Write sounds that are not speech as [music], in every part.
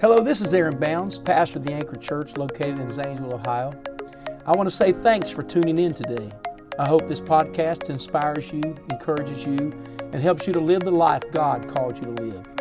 Hello, this is Aaron Bounds, pastor of the Anchor Church located in Zanesville, Ohio. I want to say thanks for tuning in today. I hope this podcast inspires you, encourages you, and helps you to live the life God called you to live.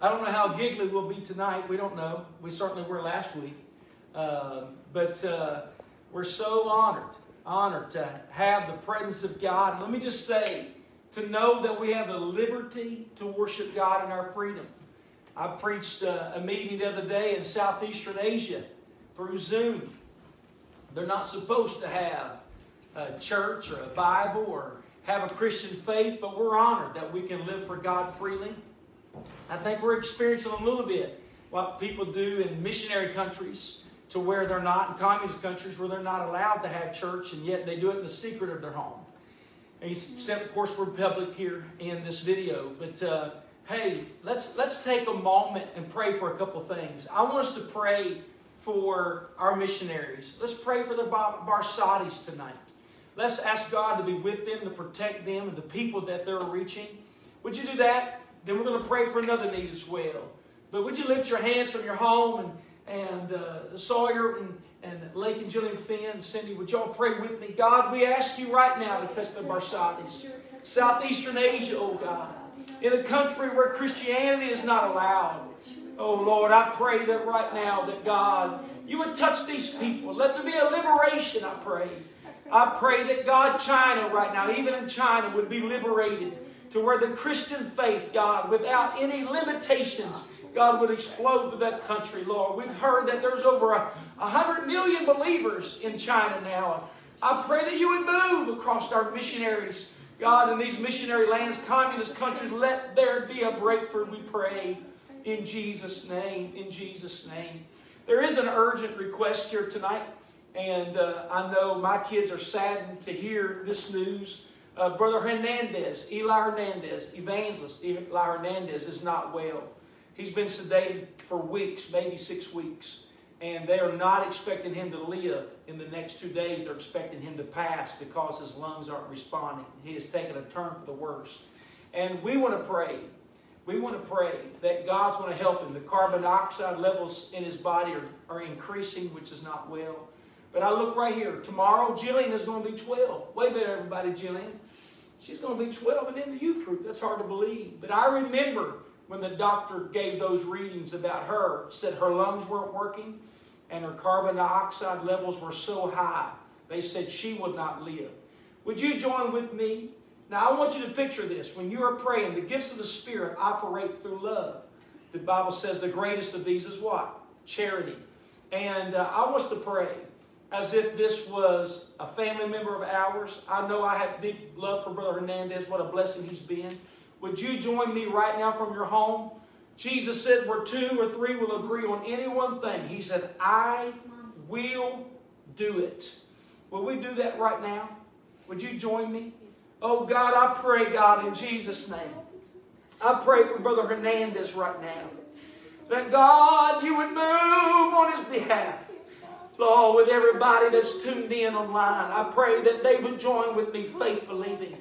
I don't know how giggly we'll be tonight. We don't know. We certainly were last week. Uh, but uh, we're so honored, honored to have the presence of God. And let me just say, to know that we have the liberty to worship God in our freedom. I preached uh, a meeting the other day in Southeastern Asia through Zoom. They're not supposed to have a church or a Bible or have a Christian faith, but we're honored that we can live for God freely. I think we're experiencing a little bit what people do in missionary countries to where they're not, in communist countries where they're not allowed to have church, and yet they do it in the secret of their home. Except, of course, we're public here in this video. But uh, hey, let's let's take a moment and pray for a couple things. I want us to pray for our missionaries. Let's pray for the Bar- Barsatis tonight. Let's ask God to be with them, to protect them, and the people that they're reaching. Would you do that? Then we're going to pray for another need as well. But would you lift your hands from your home and, and uh, Sawyer and, and Lake and Jillian Finn, Cindy, would y'all pray with me? God, we ask you right now to touch the Barsatis. Southeastern Asia, oh God. In a country where Christianity is not allowed. Oh Lord, I pray that right now that God, you would touch these people. Let there be a liberation, I pray. I pray that God, China right now, even in China, would be liberated to where the Christian faith, God, without any limitations, God would explode that country, Lord. We've heard that there's over a, a hundred million believers in China now. I pray that you would move across our missionaries, God, in these missionary lands, communist countries. Let there be a breakthrough, we pray, in Jesus' name. In Jesus' name. There is an urgent request here tonight, and uh, I know my kids are saddened to hear this news. Uh, Brother Hernandez, Eli Hernandez, evangelist Eli Hernandez, is not well. He's been sedated for weeks, maybe six weeks, and they are not expecting him to live in the next two days. They're expecting him to pass because his lungs aren't responding. He has taken a turn for the worst. And we want to pray. We want to pray that God's going to help him. The carbon dioxide levels in his body are, are increasing, which is not well. But I look right here. Tomorrow, Jillian is going to be 12. Wait a everybody, Jillian. She's going to be 12 and in the youth group. That's hard to believe. But I remember when the doctor gave those readings about her, said her lungs weren't working and her carbon dioxide levels were so high, they said she would not live. Would you join with me? Now, I want you to picture this. When you are praying, the gifts of the Spirit operate through love. The Bible says the greatest of these is what? Charity. And uh, I want us to pray as if this was a family member of ours. I know I have deep love for Brother Hernandez. What a blessing he's been. Would you join me right now from your home? Jesus said, where two or three will agree on any one thing, He said, I will do it. Will we do that right now? Would you join me? Oh God, I pray, God, in Jesus' name. I pray for Brother Hernandez right now. That God, you would move on his behalf. Lord, with everybody that's tuned in online, I pray that they would join with me, faith believing,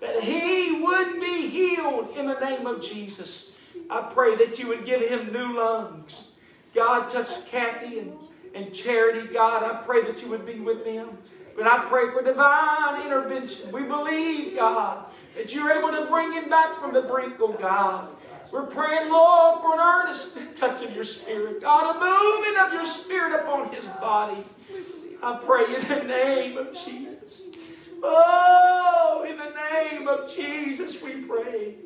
that he would be healed in the name of Jesus. I pray that you would give him new lungs. God, touch Kathy and, and Charity. God, I pray that you would be with them. But I pray for divine intervention. We believe, God, that you're able to bring him back from the brink, oh God. We're praying, Lord, for an earnest touch of your spirit. God, a moving of your spirit upon his body. I pray in the name of Jesus. Oh, in the name of Jesus, we pray.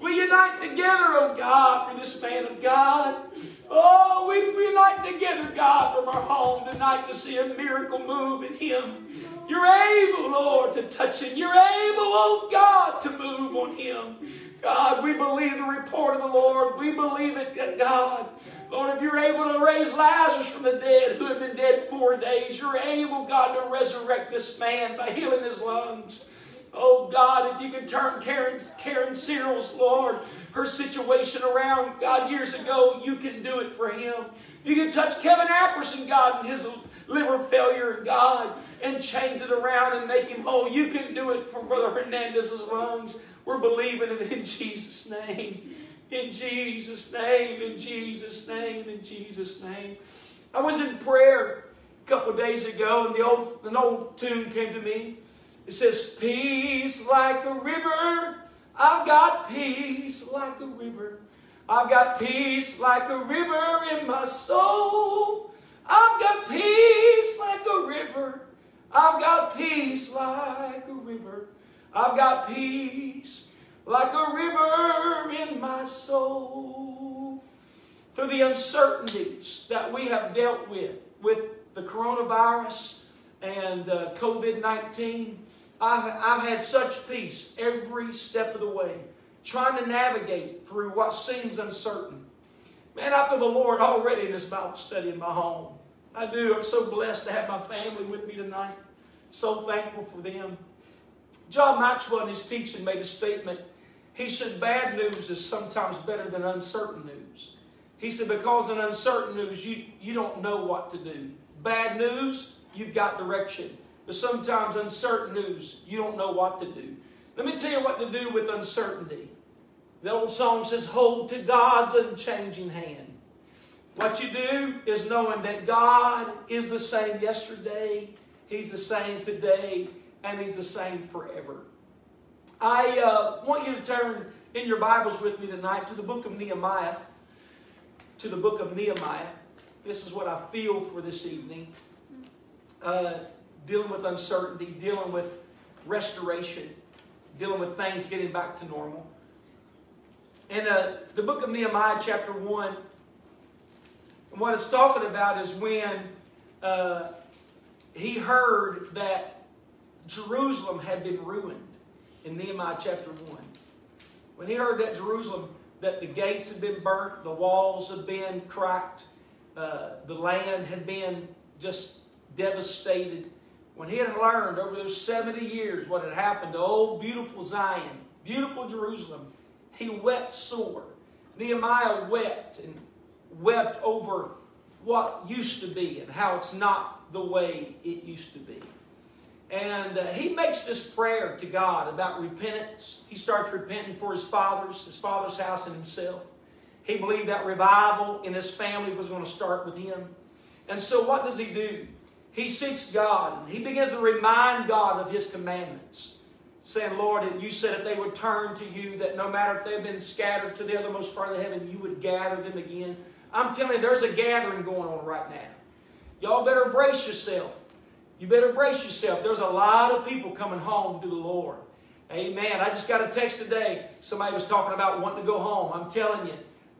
We unite together, oh God, for this man of God. Oh, we unite together, God, from our home tonight to see a miracle move in him. You're able, Lord, to touch him. You're able, oh God, to move on him. God, we believe the report of the Lord. We believe it, God. Lord, if you're able to raise Lazarus from the dead, who had been dead four days, you're able, God, to resurrect this man by healing his lungs. Oh God, if you can turn Karen, Karen Cyril's, Lord, her situation around, God, years ago, you can do it for him. You can touch Kevin Apperson, God, and his liver failure, God, and change it around and make him whole. You can do it for Brother Hernandez's lungs. We're believing it in Jesus' name. In Jesus' name, in Jesus' name, in Jesus' name. I was in prayer a couple days ago, and the old, an old tune came to me. It says, Peace like a river. I've got peace like a river. I've got peace like a river in my soul. I've got peace like a river. I've got peace like a river. I've got peace like a river in my soul. Through the uncertainties that we have dealt with, with the coronavirus and uh, COVID 19, I've, I've had such peace every step of the way, trying to navigate through what seems uncertain. Man, I feel the Lord already in this Bible study in my home. I do. I'm so blessed to have my family with me tonight. So thankful for them. John Maxwell in his teaching made a statement. He said, Bad news is sometimes better than uncertain news. He said, Because in uncertain news, you, you don't know what to do. Bad news, you've got direction. But sometimes uncertain news, you don't know what to do. Let me tell you what to do with uncertainty. The old song says, Hold to God's unchanging hand. What you do is knowing that God is the same yesterday, He's the same today, and He's the same forever. I uh, want you to turn in your Bibles with me tonight to the book of Nehemiah. To the book of Nehemiah. This is what I feel for this evening. Uh, dealing with uncertainty, dealing with restoration, dealing with things getting back to normal. In uh, the book of Nehemiah, chapter 1, and what it's talking about is when uh, he heard that Jerusalem had been ruined in Nehemiah chapter 1. When he heard that Jerusalem, that the gates had been burnt, the walls had been cracked, uh, the land had been just devastated, when he had learned over those 70 years what had happened to old beautiful Zion, beautiful Jerusalem, he wept sore. Nehemiah wept and wept over what used to be and how it's not the way it used to be. And uh, he makes this prayer to God about repentance. He starts repenting for his father's, his father's house and himself. He believed that revival in his family was going to start with him. And so what does he do? he seeks God and he begins to remind God of his commandments. Saying, Lord, you said if they would turn to you, that no matter if they've been scattered to the othermost part of heaven, you would gather them again. I'm telling you, there's a gathering going on right now. Y'all better brace yourself. You better brace yourself. There's a lot of people coming home to the Lord. Amen. I just got a text today. Somebody was talking about wanting to go home. I'm telling you,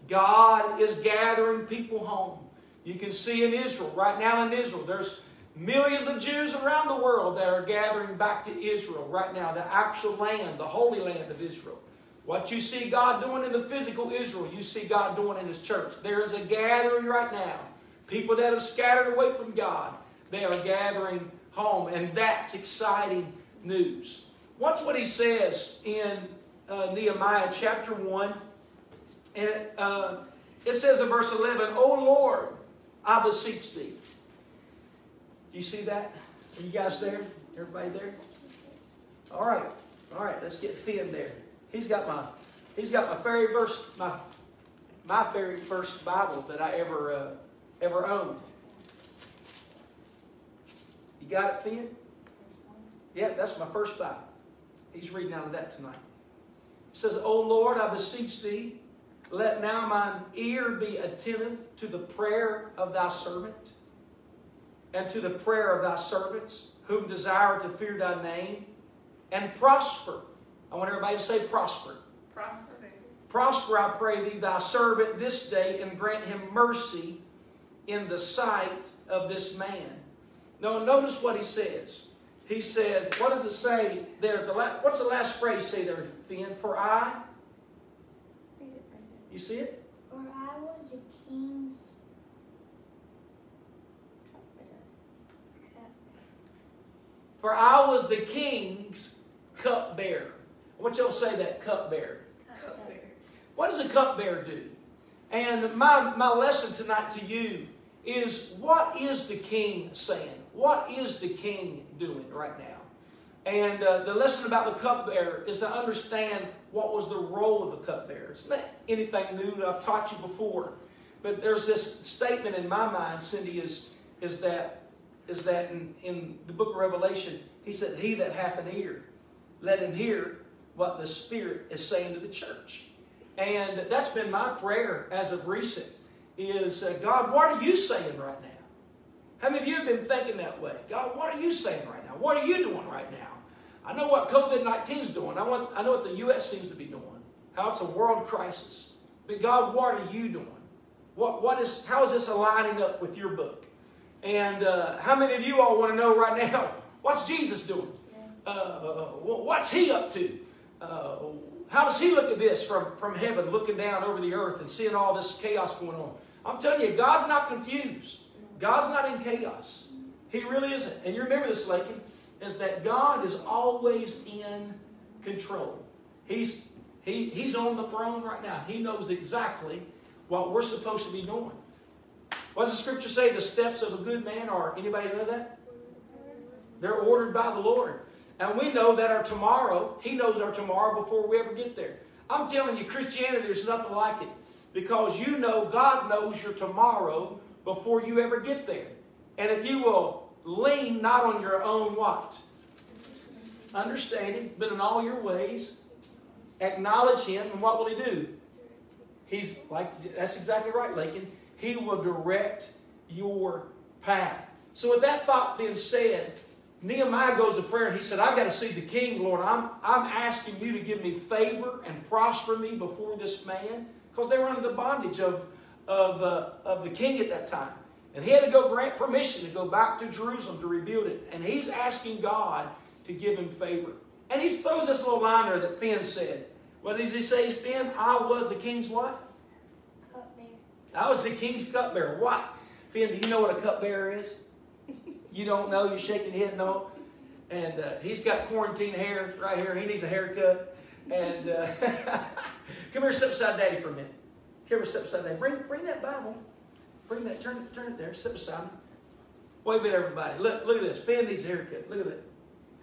God is gathering people home. You can see in Israel, right now in Israel, there's Millions of Jews around the world that are gathering back to Israel right now, the actual land, the holy land of Israel. What you see God doing in the physical Israel, you see God doing in His church. There is a gathering right now. People that have scattered away from God, they are gathering home, and that's exciting news. Watch what He says in uh, Nehemiah chapter 1. And uh, it says in verse 11, O Lord, I beseech thee. Do you see that? Are you guys there? Everybody there? All right. All right, let's get Finn there. He's got my he's got my very first my my very first Bible that I ever uh, ever owned. You got it, Finn? Yeah, that's my first Bible. He's reading out of that tonight. It says, O Lord, I beseech thee, let now mine ear be attentive to the prayer of thy servant and to the prayer of thy servants, whom desire to fear thy name, and prosper. I want everybody to say prosper. Prosper. Prosper, I pray thee, thy servant this day, and grant him mercy in the sight of this man. Now, notice what he says. He said, what does it say there? The last, what's the last phrase say there, Finn? For I? Read it, read it. You see it? For I was the king's For I was the king's cupbearer. I want y'all to say that, cupbearer. What does a cupbearer do? And my, my lesson tonight to you is what is the king saying? What is the king doing right now? And uh, the lesson about the cupbearer is to understand what was the role of the cupbearer. It's not anything new that I've taught you before. But there's this statement in my mind, Cindy, is, is that, is that in, in the book of Revelation, he said, He that hath an ear, let him hear what the Spirit is saying to the church. And that's been my prayer as of recent is, uh, God, what are you saying right now? How many of you have been thinking that way? God, what are you saying right now? What are you doing right now? I know what COVID-19 is doing. I, want, I know what the U.S. seems to be doing. How it's a world crisis. But God, what are you doing? What, what is, how is this aligning up with your book? And uh, how many of you all want to know right now, [laughs] what's Jesus doing? Uh, what's he up to? Uh, how does he look at this from, from heaven, looking down over the earth and seeing all this chaos going on? I'm telling you, God's not confused. God's not in chaos. He really isn't. And you remember this, Lakin, is that God is always in control. He's, he, he's on the throne right now. He knows exactly what we're supposed to be doing. What does the scripture say? The steps of a good man are, anybody know that? They're ordered by the Lord. And we know that our tomorrow, He knows our tomorrow before we ever get there. I'm telling you, Christianity, there's nothing like it. Because you know God knows your tomorrow before you ever get there. And if you will lean not on your own what? Understanding, but in all your ways, acknowledge Him, and what will He do? He's like, that's exactly right, Lakin. He will direct your path. So, with that thought being said, Nehemiah goes to prayer and he said, I've got to see the king, Lord. I'm, I'm asking you to give me favor and prosper me before this man. Because they were under the bondage of, of, uh, of the king at that time. And he had to go grant permission to go back to Jerusalem to rebuild it. And he's asking God to give him favor. And he throws this little liner that Finn said. What does he say? Finn, I was the king's what? cupbearer. I was the king's cupbearer. What? Finn, do you know what a cupbearer is? [laughs] You don't know? You're shaking your head no? And uh, he's got quarantine hair right here. He needs a haircut. And uh, [laughs] come here, sit beside Daddy for a minute. Here, sit beside Daddy. Bring, bring that Bible. Bring that. Turn it, turn it there. Sit beside me. Wait a minute, everybody. Look, look at this. A haircut. Look at that.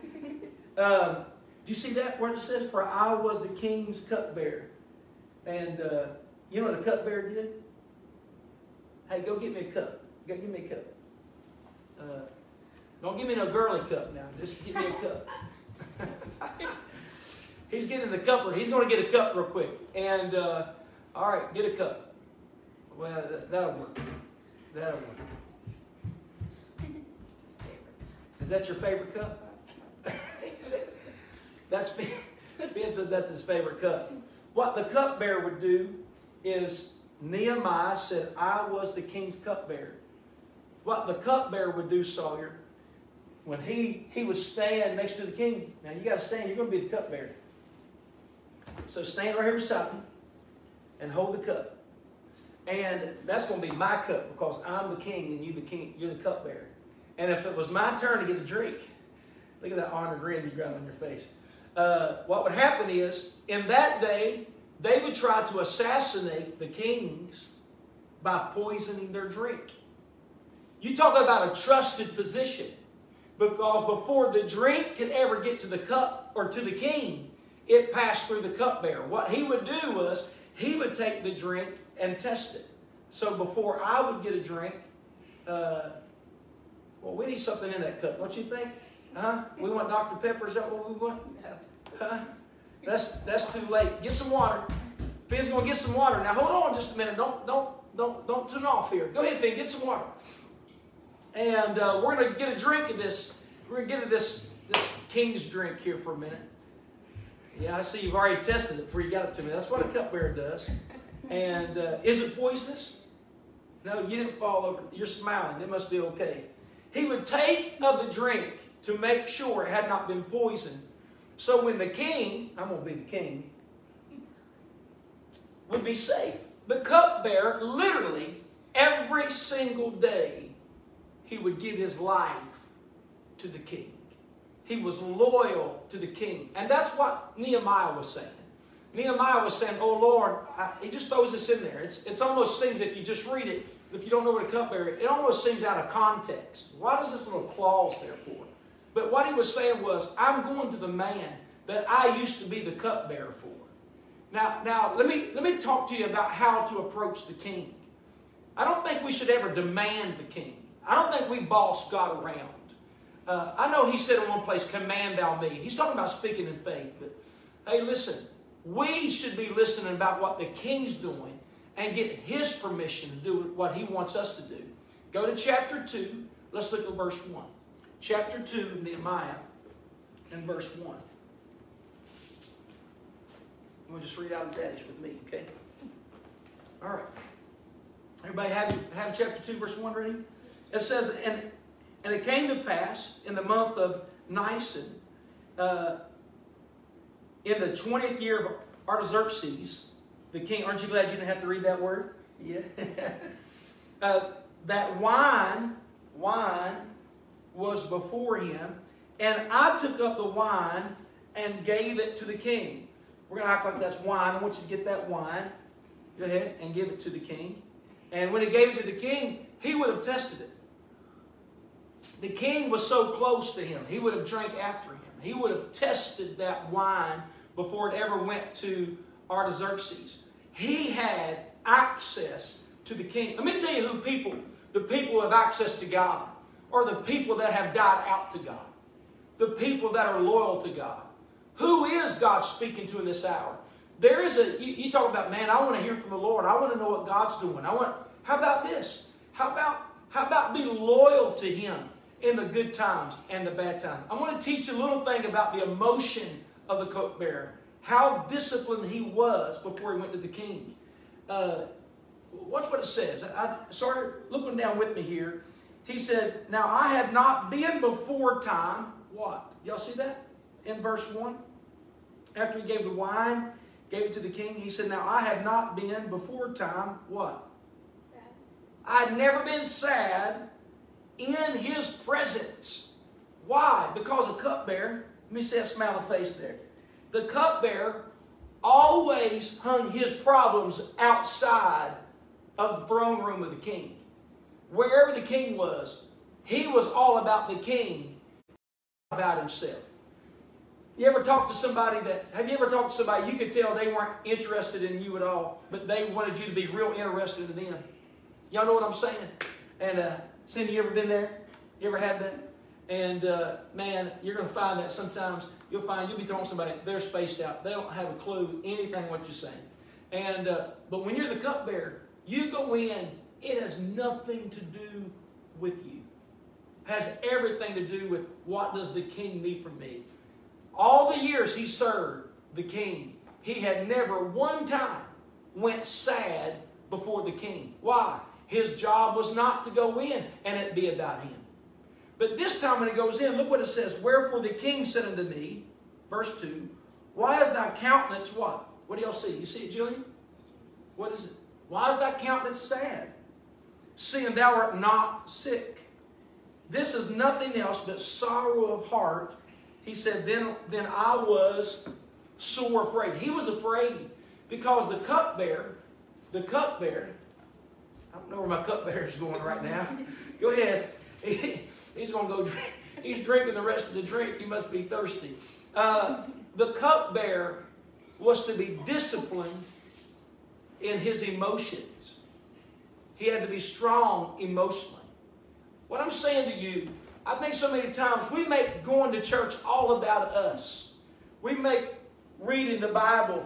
[laughs] Um, do you see that where it says, "For I was the king's cupbearer," and uh, you know what a cupbearer did? Hey, go get me a cup. Go give me a cup. Uh, don't give me no girly cup now. Just give me a cup. [laughs] he's getting the cup. He's going to get a cup real quick. And uh, all right, get a cup. Well, that- that'll work. That'll work. [laughs] Is that your favorite cup? [laughs] that's Ben. Ben said that's his favorite cup. What the cupbearer would do is Nehemiah said, I was the king's cupbearer. What the cupbearer would do, Sawyer, when he, he would stand next to the king. Now you got to stand, you're going to be the cupbearer. So stand right here beside me and hold the cup. And that's going to be my cup because I'm the king and you the king, you're the cupbearer. And if it was my turn to get a drink, look at that honor grin you got on your face. Uh, what would happen is, in that day, they would try to assassinate the kings by poisoning their drink. You talk about a trusted position. Because before the drink could ever get to the cup or to the king, it passed through the cupbearer. What he would do was he would take the drink and test it. So before I would get a drink, uh, well, we need something in that cup, don't you think? Huh? We want Dr. Pepper. Is that what we want? No. Huh? That's that's too late. Get some water. Finn's gonna get some water. Now hold on just a minute. Don't don't don't don't tune off here. Go ahead, Finn. Get some water. And uh, we're gonna get a drink of this. We're gonna get of this this king's drink here for a minute. Yeah, I see you've already tested it before you got it to me. That's what a cupbearer does. And uh, is it poisonous? No, you didn't fall over. You're smiling. It must be okay. He would take of the drink to make sure it had not been poisoned. So when the king, I'm going to be the king, would be safe. The cupbearer, literally, every single day, he would give his life to the king. He was loyal to the king. And that's what Nehemiah was saying. Nehemiah was saying, Oh Lord, I, he just throws this in there. It's, it's almost seems if you just read it, if you don't know what a cupbearer it almost seems out of context. Why does this little clause there for? But what he was saying was, I'm going to the man that I used to be the cupbearer for. Now, now let me let me talk to you about how to approach the king. I don't think we should ever demand the king. I don't think we boss God around. Uh, I know he said in one place, "Command thou me." He's talking about speaking in faith, but hey, listen, we should be listening about what the king's doing and get his permission to do what he wants us to do. Go to chapter two. Let's look at verse one. Chapter two of Nehemiah and verse one. I'm going to just read out of Daddy's with me, okay? All right. Everybody have, have chapter 2, verse 1 ready? It says, and, and it came to pass in the month of Nisan, uh, in the 20th year of Artaxerxes, the king, aren't you glad you didn't have to read that word? Yeah. [laughs] uh, that wine, wine was before him, and I took up the wine and gave it to the king. We're going to act like that's wine. I want you to get that wine. Go ahead and give it to the king. And when he gave it to the king, he would have tested it. The king was so close to him, he would have drank after him. He would have tested that wine before it ever went to Artaxerxes. He had access to the king. Let me tell you who people, the people who have access to God, are the people that have died out to God, the people that are loyal to God. Who is God speaking to in this hour? There is a, you, you talk about, man, I want to hear from the Lord. I want to know what God's doing. I want, how about this? How about, how about be loyal to Him in the good times and the bad times? I want to teach you a little thing about the emotion of the cupbearer, how disciplined he was before he went to the king. Uh, watch what it says. I, sorry, looking down with me here. He said, Now I have not been before time. What? Y'all see that? In verse 1. After he gave the wine, gave it to the king, he said, Now I have not been before time. What? Sad. I'd never been sad in his presence. Why? Because a cupbearer, let me see that smile of face there. The cupbearer always hung his problems outside of the throne room of the king. Wherever the king was, he was all about the king, about himself. You ever talk to somebody that, have you ever talked to somebody you could tell they weren't interested in you at all, but they wanted you to be real interested in them? Y'all know what I'm saying? And uh, Cindy, you ever been there? You ever had that? And uh, man, you're going to find that sometimes you'll find you'll be throwing somebody, they're spaced out. They don't have a clue anything what you're saying. And uh, but when you're the cupbearer, you go in, it has nothing to do with you. Has everything to do with what does the king need from me? All the years he served the king, he had never one time went sad before the king. Why? His job was not to go in and it be about him. But this time when he goes in, look what it says. Wherefore the king said unto me, verse 2, Why is thy countenance what? What do y'all see? You see it, Jillian? What is it? Why is thy countenance sad? Seeing thou art not sick. This is nothing else but sorrow of heart. He said, Then, then I was sore afraid. He was afraid because the cupbearer, the cupbearer, I don't know where my cupbearer is going right now. Go ahead. [laughs] He's going to go drink. He's drinking the rest of the drink. He must be thirsty. Uh, the cupbearer was to be disciplined in his emotions. He had to be strong emotionally. What I'm saying to you, I think so many times we make going to church all about us. We make reading the Bible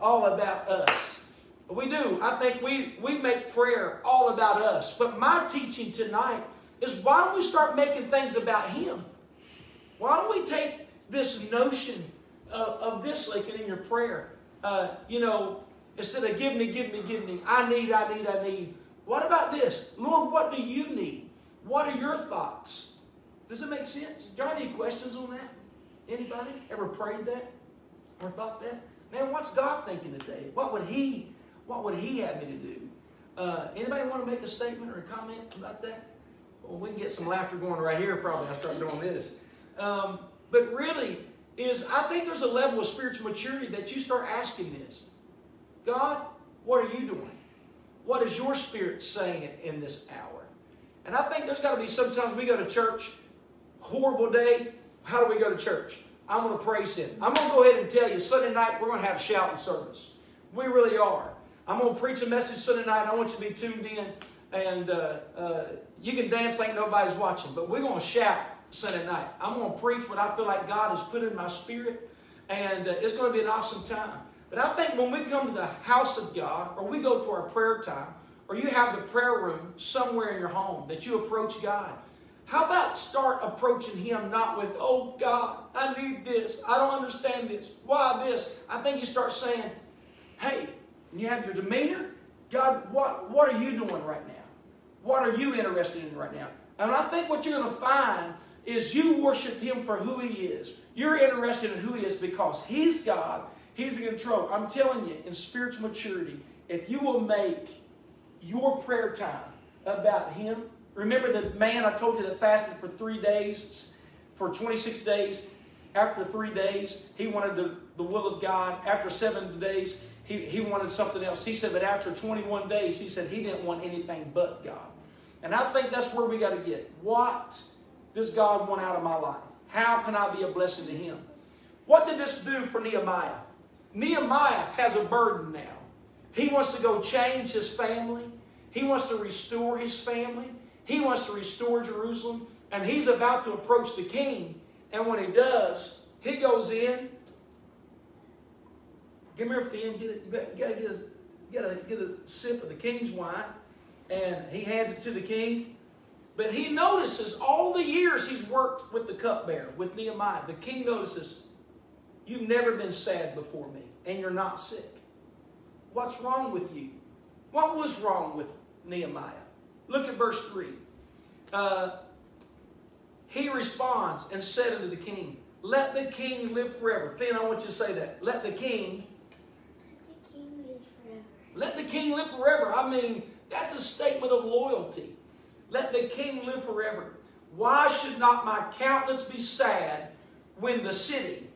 all about us. We do. I think we, we make prayer all about us. But my teaching tonight is why don't we start making things about Him? Why don't we take this notion of, of this, Lincoln, in your prayer. Uh, you know, instead of give me, give me, give me, I need, I need, I need. What about this? Lord, what do you need? What are your thoughts? Does it make sense? Do you have any questions on that? Anybody ever prayed that or thought that? Man, what's God thinking today? What would He, what would He have me to do? Uh, anybody want to make a statement or a comment about that? Well, we can get some laughter going right here. Probably I start doing this. Um, but really, is I think there's a level of spiritual maturity that you start asking this. God, what are you doing? What is your spirit saying in this hour? And I think there's got to be sometimes we go to church, horrible day. How do we go to church? I'm going to praise Him. I'm going to go ahead and tell you, Sunday night we're going to have shouting service. We really are. I'm going to preach a message Sunday night. I want you to be tuned in, and uh, uh, you can dance like nobody's watching, but we're going to shout Sunday night. I'm going to preach what I feel like God has put in my spirit, and uh, it's going to be an awesome time. But I think when we come to the house of God, or we go to our prayer time, or you have the prayer room somewhere in your home that you approach God, how about start approaching Him not with, oh God, I need this, I don't understand this, why this? I think you start saying, hey, and you have your demeanor, God, what, what are you doing right now? What are you interested in right now? And I think what you're going to find is you worship Him for who He is. You're interested in who He is because He's God, He's in control. I'm telling you, in spiritual maturity, if you will make your prayer time about Him, Remember the man I told you that fasted for three days, for 26 days? After three days, he wanted the, the will of God. After seven days, he, he wanted something else. He said, but after 21 days, he said he didn't want anything but God. And I think that's where we got to get. What does God want out of my life? How can I be a blessing to him? What did this do for Nehemiah? Nehemiah has a burden now. He wants to go change his family. He wants to restore his family. He wants to restore Jerusalem, and he's about to approach the king. And when he does, he goes in. Give me a Finn. Get it. You gotta get a, gotta get a sip of the king's wine, and he hands it to the king. But he notices all the years he's worked with the cupbearer, with Nehemiah. The king notices, You've never been sad before me, and you're not sick. What's wrong with you? What was wrong with Nehemiah? Look at verse 3. Uh, he responds and said unto the king, Let the king live forever. Finn, I want you to say that. Let the king. Let the king live forever. Let the king live forever. I mean, that's a statement of loyalty. Let the king live forever. Why should not my countenance be sad when the city,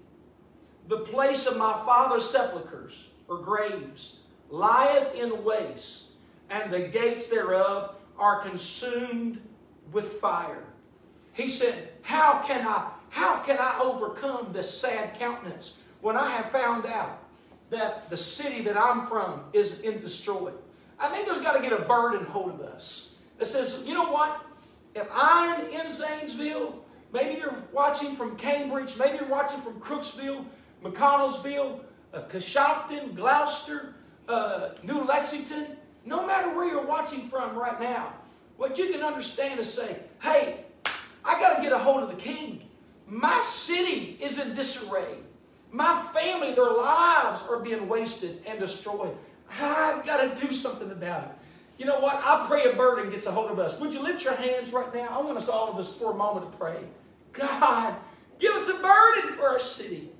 the place of my father's sepulchres or graves, lieth in waste, and the gates thereof are consumed with fire. He said, How can I, how can I overcome this sad countenance when I have found out that the city that I'm from is in destroyed? I think there's got to get a burden hold of us that says, you know what? If I'm in Zanesville, maybe you're watching from Cambridge, maybe you're watching from Crooksville, McConnelsville, uh, Glouster, uh, New Lexington, no matter where you're watching from right now, what you can understand is say, hey, I got to get a hold of the king. My city is in disarray. My family, their lives are being wasted and destroyed. I've got to do something about it. You know what? I pray a burden gets a hold of us. Would you lift your hands right now? I want us all of us for a moment to pray. God, give us a burden for our city.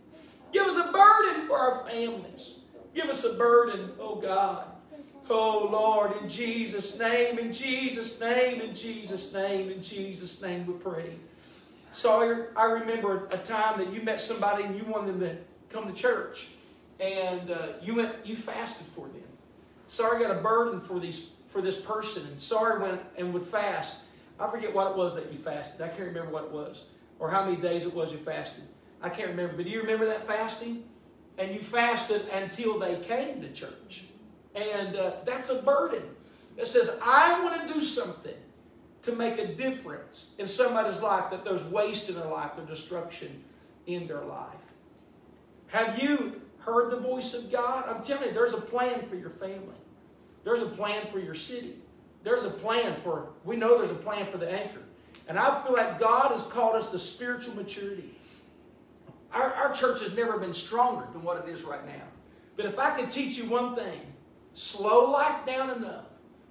Give us a burden for our families. Give us a burden, oh God. Oh Lord, in Jesus' name, in Jesus' name, in Jesus' name, in Jesus' name we pray. Sawyer, I remember a time that you met somebody and you wanted them to come to church. And uh, you went, you fasted for them. Sawyer got a burden for these for this person, and Sawyer went and would fast. I forget what it was that you fasted. I can't remember what it was, or how many days it was you fasted. I can't remember. But do you remember that fasting? And you fasted until they came to church. And uh, that's a burden that says, I want to do something to make a difference in somebody's life, that there's waste in their life, there's destruction in their life. Have you heard the voice of God? I'm telling you, there's a plan for your family. There's a plan for your city. There's a plan for, we know there's a plan for the anchor. And I feel like God has called us to spiritual maturity. Our, our church has never been stronger than what it is right now. But if I could teach you one thing, slow life down enough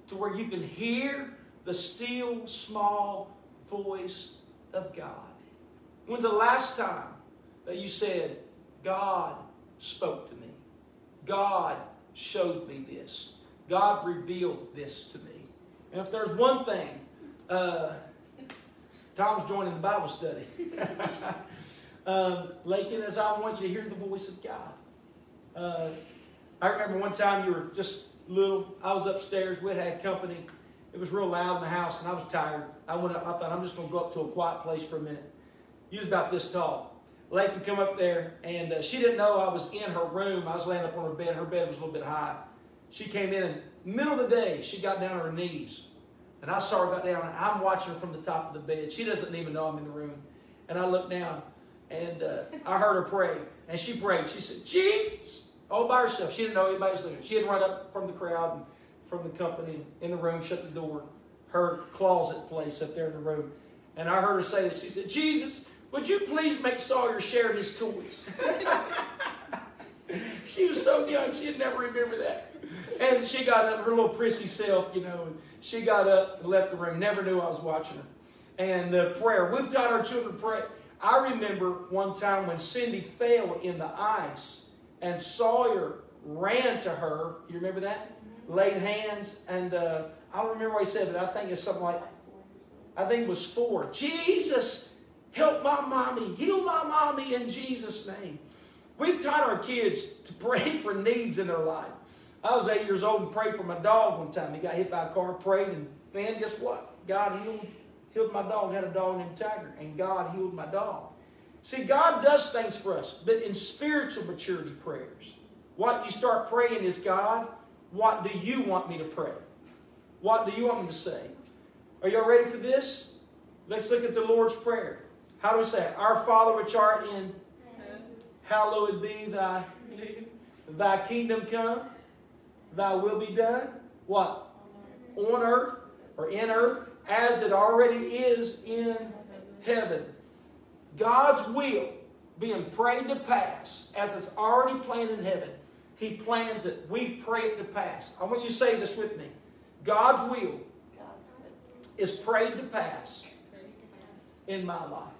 to where you can hear the still small voice of God. When's the last time that you said, God spoke to me? God showed me this. God revealed this to me. And if there's one thing, uh, Tom's joining the Bible study. [laughs] um, Lakin, as I want you to hear the voice of God. Uh, I remember one time you were just little. I was upstairs. We had company. It was real loud in the house, and I was tired. I went up. I thought I'm just going to go up to a quiet place for a minute. You was about this tall. Lakin come up there, and uh, she didn't know I was in her room. I was laying up on her bed. Her bed was a little bit high. She came in, and middle of the day, she got down on her knees. And I saw her got down, I'm watching her from the top of the bed. She doesn't even know I'm in the room. And I looked down, and uh, I heard her pray. And she prayed. She said, Jesus, all by herself. She didn't know anybody was looking. She had run up from the crowd and from the company in the room, shut the door, her closet place up there in the room. And I heard her say this. She said, Jesus, would you please make Sawyer share his toys? [laughs] she was so young, she'd never remember that. And she got up, her little prissy self, you know, she got up and left the room. Never knew I was watching her. And uh, prayer. We've taught our children to pray. I remember one time when Cindy fell in the ice and Sawyer ran to her. You remember that? Laid hands. And uh, I don't remember what he said, but I think it's something like, I think it was four. Jesus, help my mommy. Heal my mommy in Jesus' name. We've taught our kids to pray for needs in their life. I was eight years old and prayed for my dog one time. He got hit by a car, prayed, and man, guess what? God healed, healed my dog. I had a dog named Tiger, and God healed my dog. See, God does things for us, but in spiritual maturity prayers. What you start praying is, God, what do you want me to pray? What do you want me to say? Are y'all ready for this? Let's look at the Lord's Prayer. How do we say it? Our Father which art in, hallowed be thy, thy kingdom come, thy will be done. What? On earth or in earth as it already is in heaven. God's will being prayed to pass as it's already planned in heaven. He plans it. We pray it to pass. I want you to say this with me. God's will is prayed to pass in my life.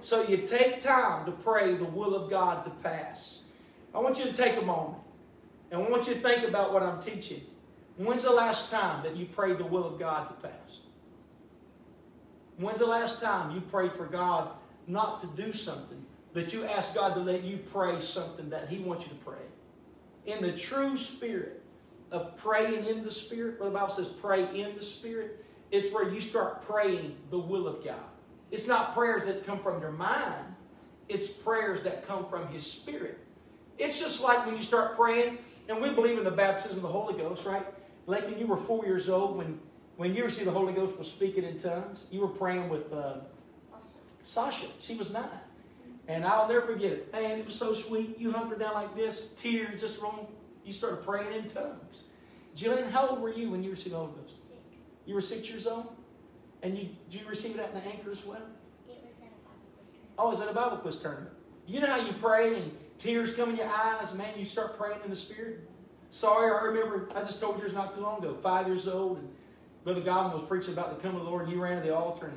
So you take time to pray the will of God to pass. I want you to take a moment and I want you to think about what I'm teaching. When's the last time that you prayed the will of God to pass? When's the last time you prayed for God not to do something, but you asked God to let you pray something that He wants you to pray? In the true spirit of praying in the Spirit, where the Bible says pray in the Spirit, it's where you start praying the will of God. It's not prayers that come from your mind, it's prayers that come from His Spirit. It's just like when you start praying, and we believe in the baptism of the Holy Ghost, right? Lakin, you were four years old when, when you received the Holy Ghost was speaking in tongues. You were praying with uh, Sasha. She was nine. And I'll never forget it. Man, it was so sweet. You hunkered down like this, tears just rolling. You started praying in tongues. Jillian, how old were you when you received the Holy Ghost? Six. You were six years old? And you, did you receive it at the anchor as well? It was at a Bible quiz tournament. Oh, it was at a Bible quiz tournament. You know how you pray and tears come in your eyes, man, you start praying in the Spirit? Sorry, I remember, I just told yours not too long ago, five years old, and Brother Godwin was preaching about the coming of the Lord, and you ran to the altar, and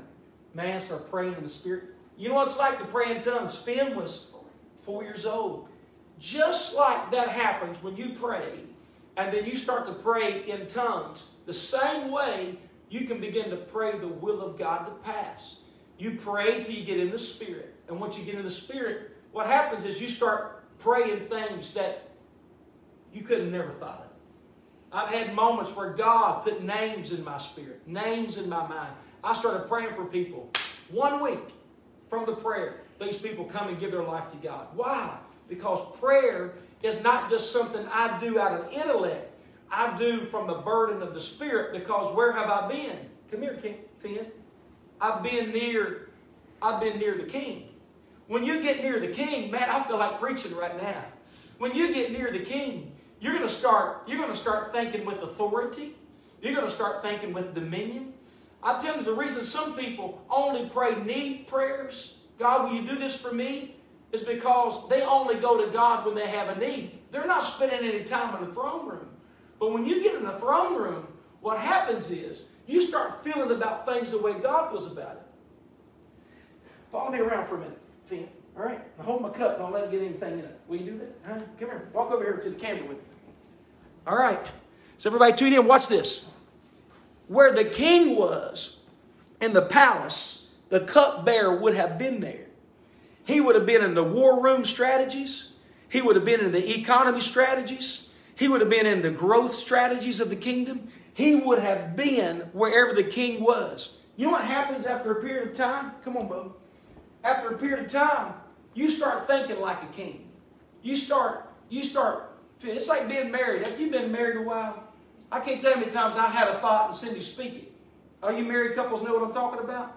man started praying in the Spirit. You know what it's like to pray in tongues? Finn was four years old. Just like that happens when you pray, and then you start to pray in tongues, the same way you can begin to pray the will of God to pass. You pray till you get in the Spirit. And once you get in the Spirit, what happens is you start praying things that you could have never thought of. I've had moments where God put names in my spirit, names in my mind. I started praying for people. One week from the prayer, these people come and give their life to God. Why? Because prayer is not just something I do out of intellect. I do from the burden of the Spirit because where have I been? Come here, King, Finn. I've been near, I've been near the King. When you get near the King, man, I feel like preaching right now. When you get near the King, you're going to start, you're going to start thinking with authority. You're going to start thinking with dominion. I tell you the reason some people only pray need prayers, God, will you do this for me? is because they only go to God when they have a need. They're not spending any time in the throne room. But when you get in the throne room, what happens is you start feeling about things the way God feels about it. Follow me around for a minute, Finn. All right? Now hold my cup. Don't let it get anything in it. Will you do that? Huh? Come here. Walk over here to the camera with me. All right. So everybody tune in. Watch this. Where the king was in the palace, the cupbearer would have been there. He would have been in the war room strategies. He would have been in the economy strategies. He would have been in the growth strategies of the kingdom. He would have been wherever the king was. You know what happens after a period of time? Come on, Bo. After a period of time, you start thinking like a king. You start, you start, it's like being married. Have you been married a while? I can't tell you how many times I had a thought and Cindy speak it. All you married couples know what I'm talking about?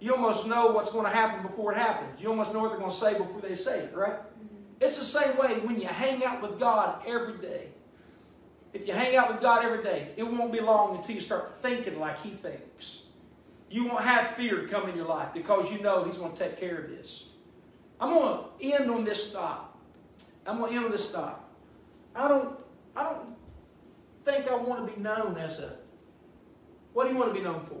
You almost know what's going to happen before it happens. You almost know what they're going to say before they say it, right? Mm-hmm. It's the same way when you hang out with God every day. If you hang out with God every day, it won't be long until you start thinking like He thinks. You won't have fear come in your life because you know He's going to take care of this. I'm going to end on this thought. I'm going to end on this thought. I don't, I don't think I want to be known as a. What do you want to be known for?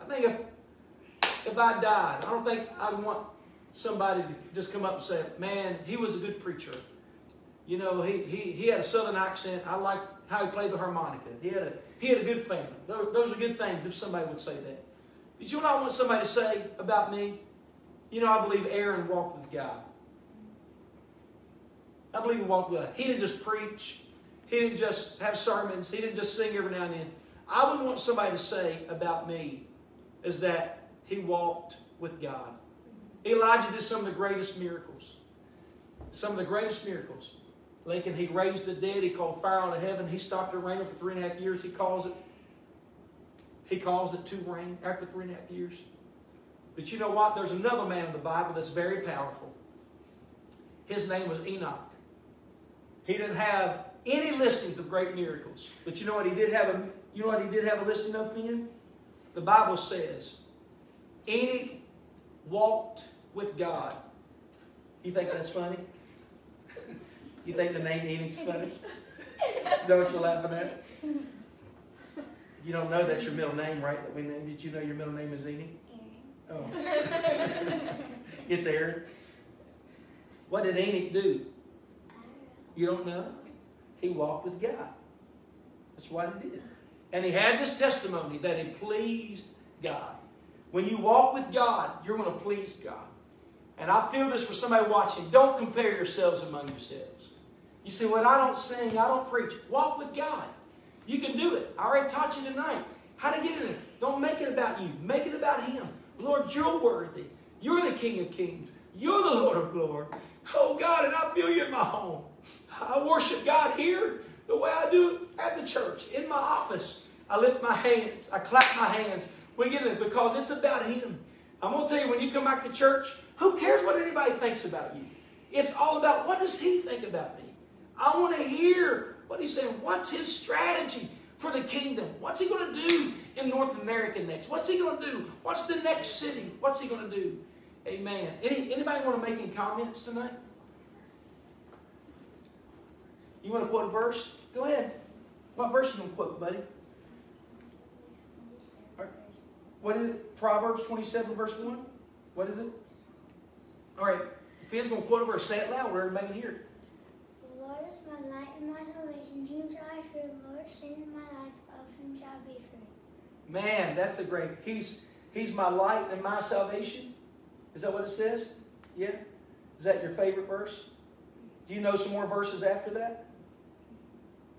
I think if, if I died, I don't think I'd want somebody to just come up and say, man, he was a good preacher. You know, he, he, he had a southern accent. I like how he played the harmonica. He had a, he had a good family. Those, are good things if somebody would say that. But you know what I want somebody to say about me? You know, I believe Aaron walked with God. I believe he walked with God. He didn't just preach. He didn't just have sermons. He didn't just sing every now and then. I would want somebody to say about me is that he walked with God. Elijah did some of the greatest miracles. Some of the greatest miracles. Lincoln, he raised the dead. He called fire out of heaven. He stopped the rain for three and a half years. He calls it. He calls it to rain after three and a half years. But you know what? There's another man in the Bible that's very powerful. His name was Enoch. He didn't have any listings of great miracles. But you know what he did have a you know what he did have a listing of in? The Bible says Enoch walked with God. You think that's funny? You think the name Enoch's funny? Is that what you're laughing at? You don't know that's your middle name, right? That we named. Did you know your middle name is Enoch? Oh. it's Aaron. What did Enoch do? You don't know? He walked with God. That's what he did. And he had this testimony that he pleased God. When you walk with God, you're going to please God. And I feel this for somebody watching. Don't compare yourselves among yourselves. You say, well, I don't sing, I don't preach. Walk with God. You can do it. I already taught you tonight how to get in it. Don't make it about you. Make it about Him. Lord, you're worthy. You're the King of Kings. You're the Lord of Lords. Oh, God, and I feel you in my home. I worship God here the way I do at the church, in my office. I lift my hands. I clap my hands. We get it because it's about Him. I'm going to tell you, when you come back to church, who cares what anybody thinks about you? It's all about what does He think about me? I want to hear what He's saying. What's His strategy for the kingdom? What's He going to do in North America next? What's He going to do? What's the next city? What's He going to do? Amen. Any, anybody want to make any comments tonight? You want to quote a verse? Go ahead. What verse you going to quote, buddy? What is it? Proverbs 27, verse 1? What is it? All right. Finn's going to quote a verse. Say it loud where everybody can hear it. The Lord is my light and my salvation. Whom shall I fear? The Lord my life. Of whom shall I be afraid? Man, that's a great. He's He's my light and my salvation. Is that what it says? Yeah. Is that your favorite verse? Do you know some more verses after that?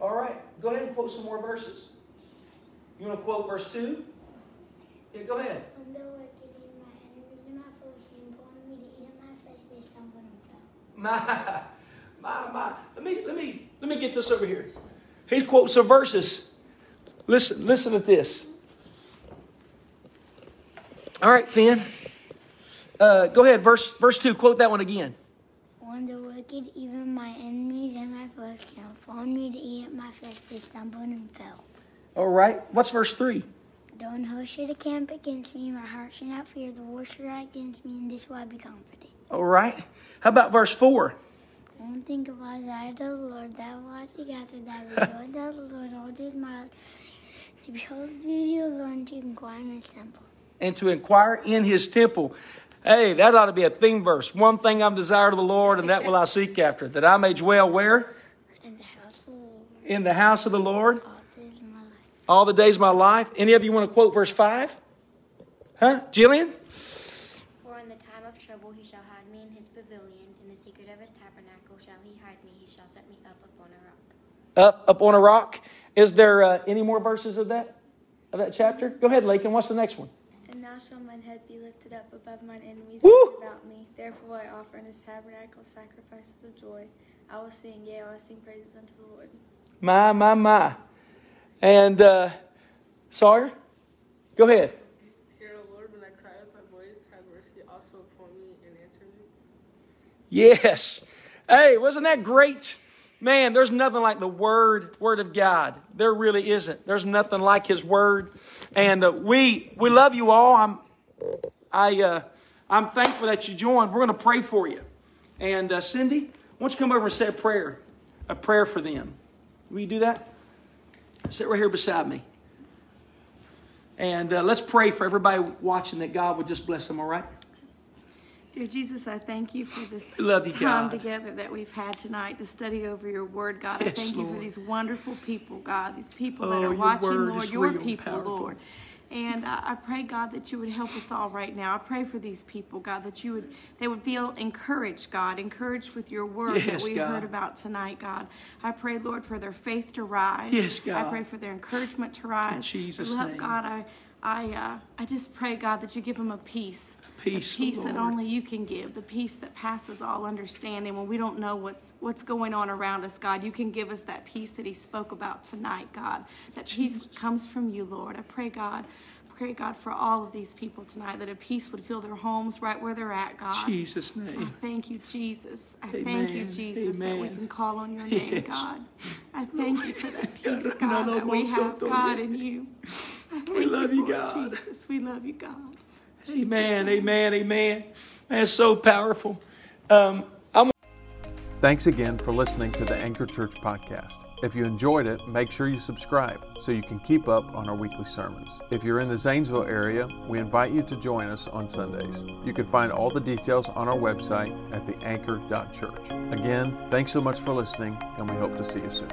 All right. Go ahead and quote some more verses. You want to quote verse 2? Yeah, go ahead. [laughs] My my foes came upon me to eat of my. Let me, let me, let me get this over here. He quotes some verses. Listen, listen to this. All right, Finn. Uh, go ahead, verse verse two. Quote that one again. Wicked, even my enemies and my foes came upon me to eat of my flesh, they stumbled and fell. All right. What's verse three? Though an host should encamp against me, my heart should not fear. The war should rise against me, and this will I be confident. All right. How about verse 4? Don't think of Isaiah the Lord, that watch together, that [laughs] that the Lord all did my to behold the beauty of the Lord to inquire in his temple. And to inquire in his temple. Hey, that ought to be a theme verse. One thing I'm desired of the Lord, and that will I seek after, that I may dwell where? In the house of the Lord, In the house of the Lord all the days of my life. all the days of my life. Any of you want to quote verse 5? Huh? Jillian? For in the time of trouble he shall hide me in his pavilion, in the secret of his tabernacle shall he hide me, he shall set me up upon a rock. Up, up on a rock. Is there uh, any more verses of that, of that chapter? Go ahead, Lakin. What's the next one? And now shall mine head be lifted up above mine enemies Woo! round about me. Therefore I offer in his tabernacle sacrifices of joy. I will sing, yea, I will sing praises unto the Lord. My, my, my. And uh, Sawyer, go ahead. Hear, O Lord, when I cry with my voice, have mercy also upon me and answer me. Yes. Hey, wasn't that great? Man, there's nothing like the word, word of God. There really isn't. There's nothing like His word, and uh, we we love you all. I'm I uh, I'm thankful that you joined. We're going to pray for you, and uh, Cindy, why don't you come over and say a prayer, a prayer for them? Will you do that? Sit right here beside me, and uh, let's pray for everybody watching that God would just bless them. All right. Dear Jesus, I thank you for this [laughs] love you, time God. together that we've had tonight to study over your word, God. I Yes, thank you for these wonderful people, God, these people Oh, that are watching, Lord, your people, powerful. Lord. And uh, I pray, God, that you would help us all right now. I pray for these people, God, that you would they would feel encouraged, God, encouraged with your word Yes, that we God. heard about tonight, God. I pray, Lord, for their faith to rise. Yes, God. I pray for their encouragement to rise. Jesus' Love, name. God, I I uh, I just pray, God, that you give them a peace, Peace, a peace that only you can give, the peace that passes all understanding. When we don't know what's what's going on around us, God, you can give us that peace that He spoke about tonight, God. That peace comes from you, Lord. I pray, God. Pray, God, for all of these people tonight, that a peace would fill their homes right where they're at, God. Jesus' name. I thank you, Jesus. I thank you, Amen. Jesus, that we can call on your name, Yes. God. I thank you for that [laughs] peace, God, that we have, God, in you. I thank We love you, God. Jesus, we love you, God. Amen, amen, amen. Man, it's so powerful. Um, I'm Thanks again for listening to the Anchor Church podcast. If you enjoyed it, make sure you subscribe so you can keep up on our weekly sermons. If you're in the Zanesville area, we invite you to join us on Sundays. You can find all the details on our website at theanchor.church. Again, thanks so much for listening, and we hope to see you soon.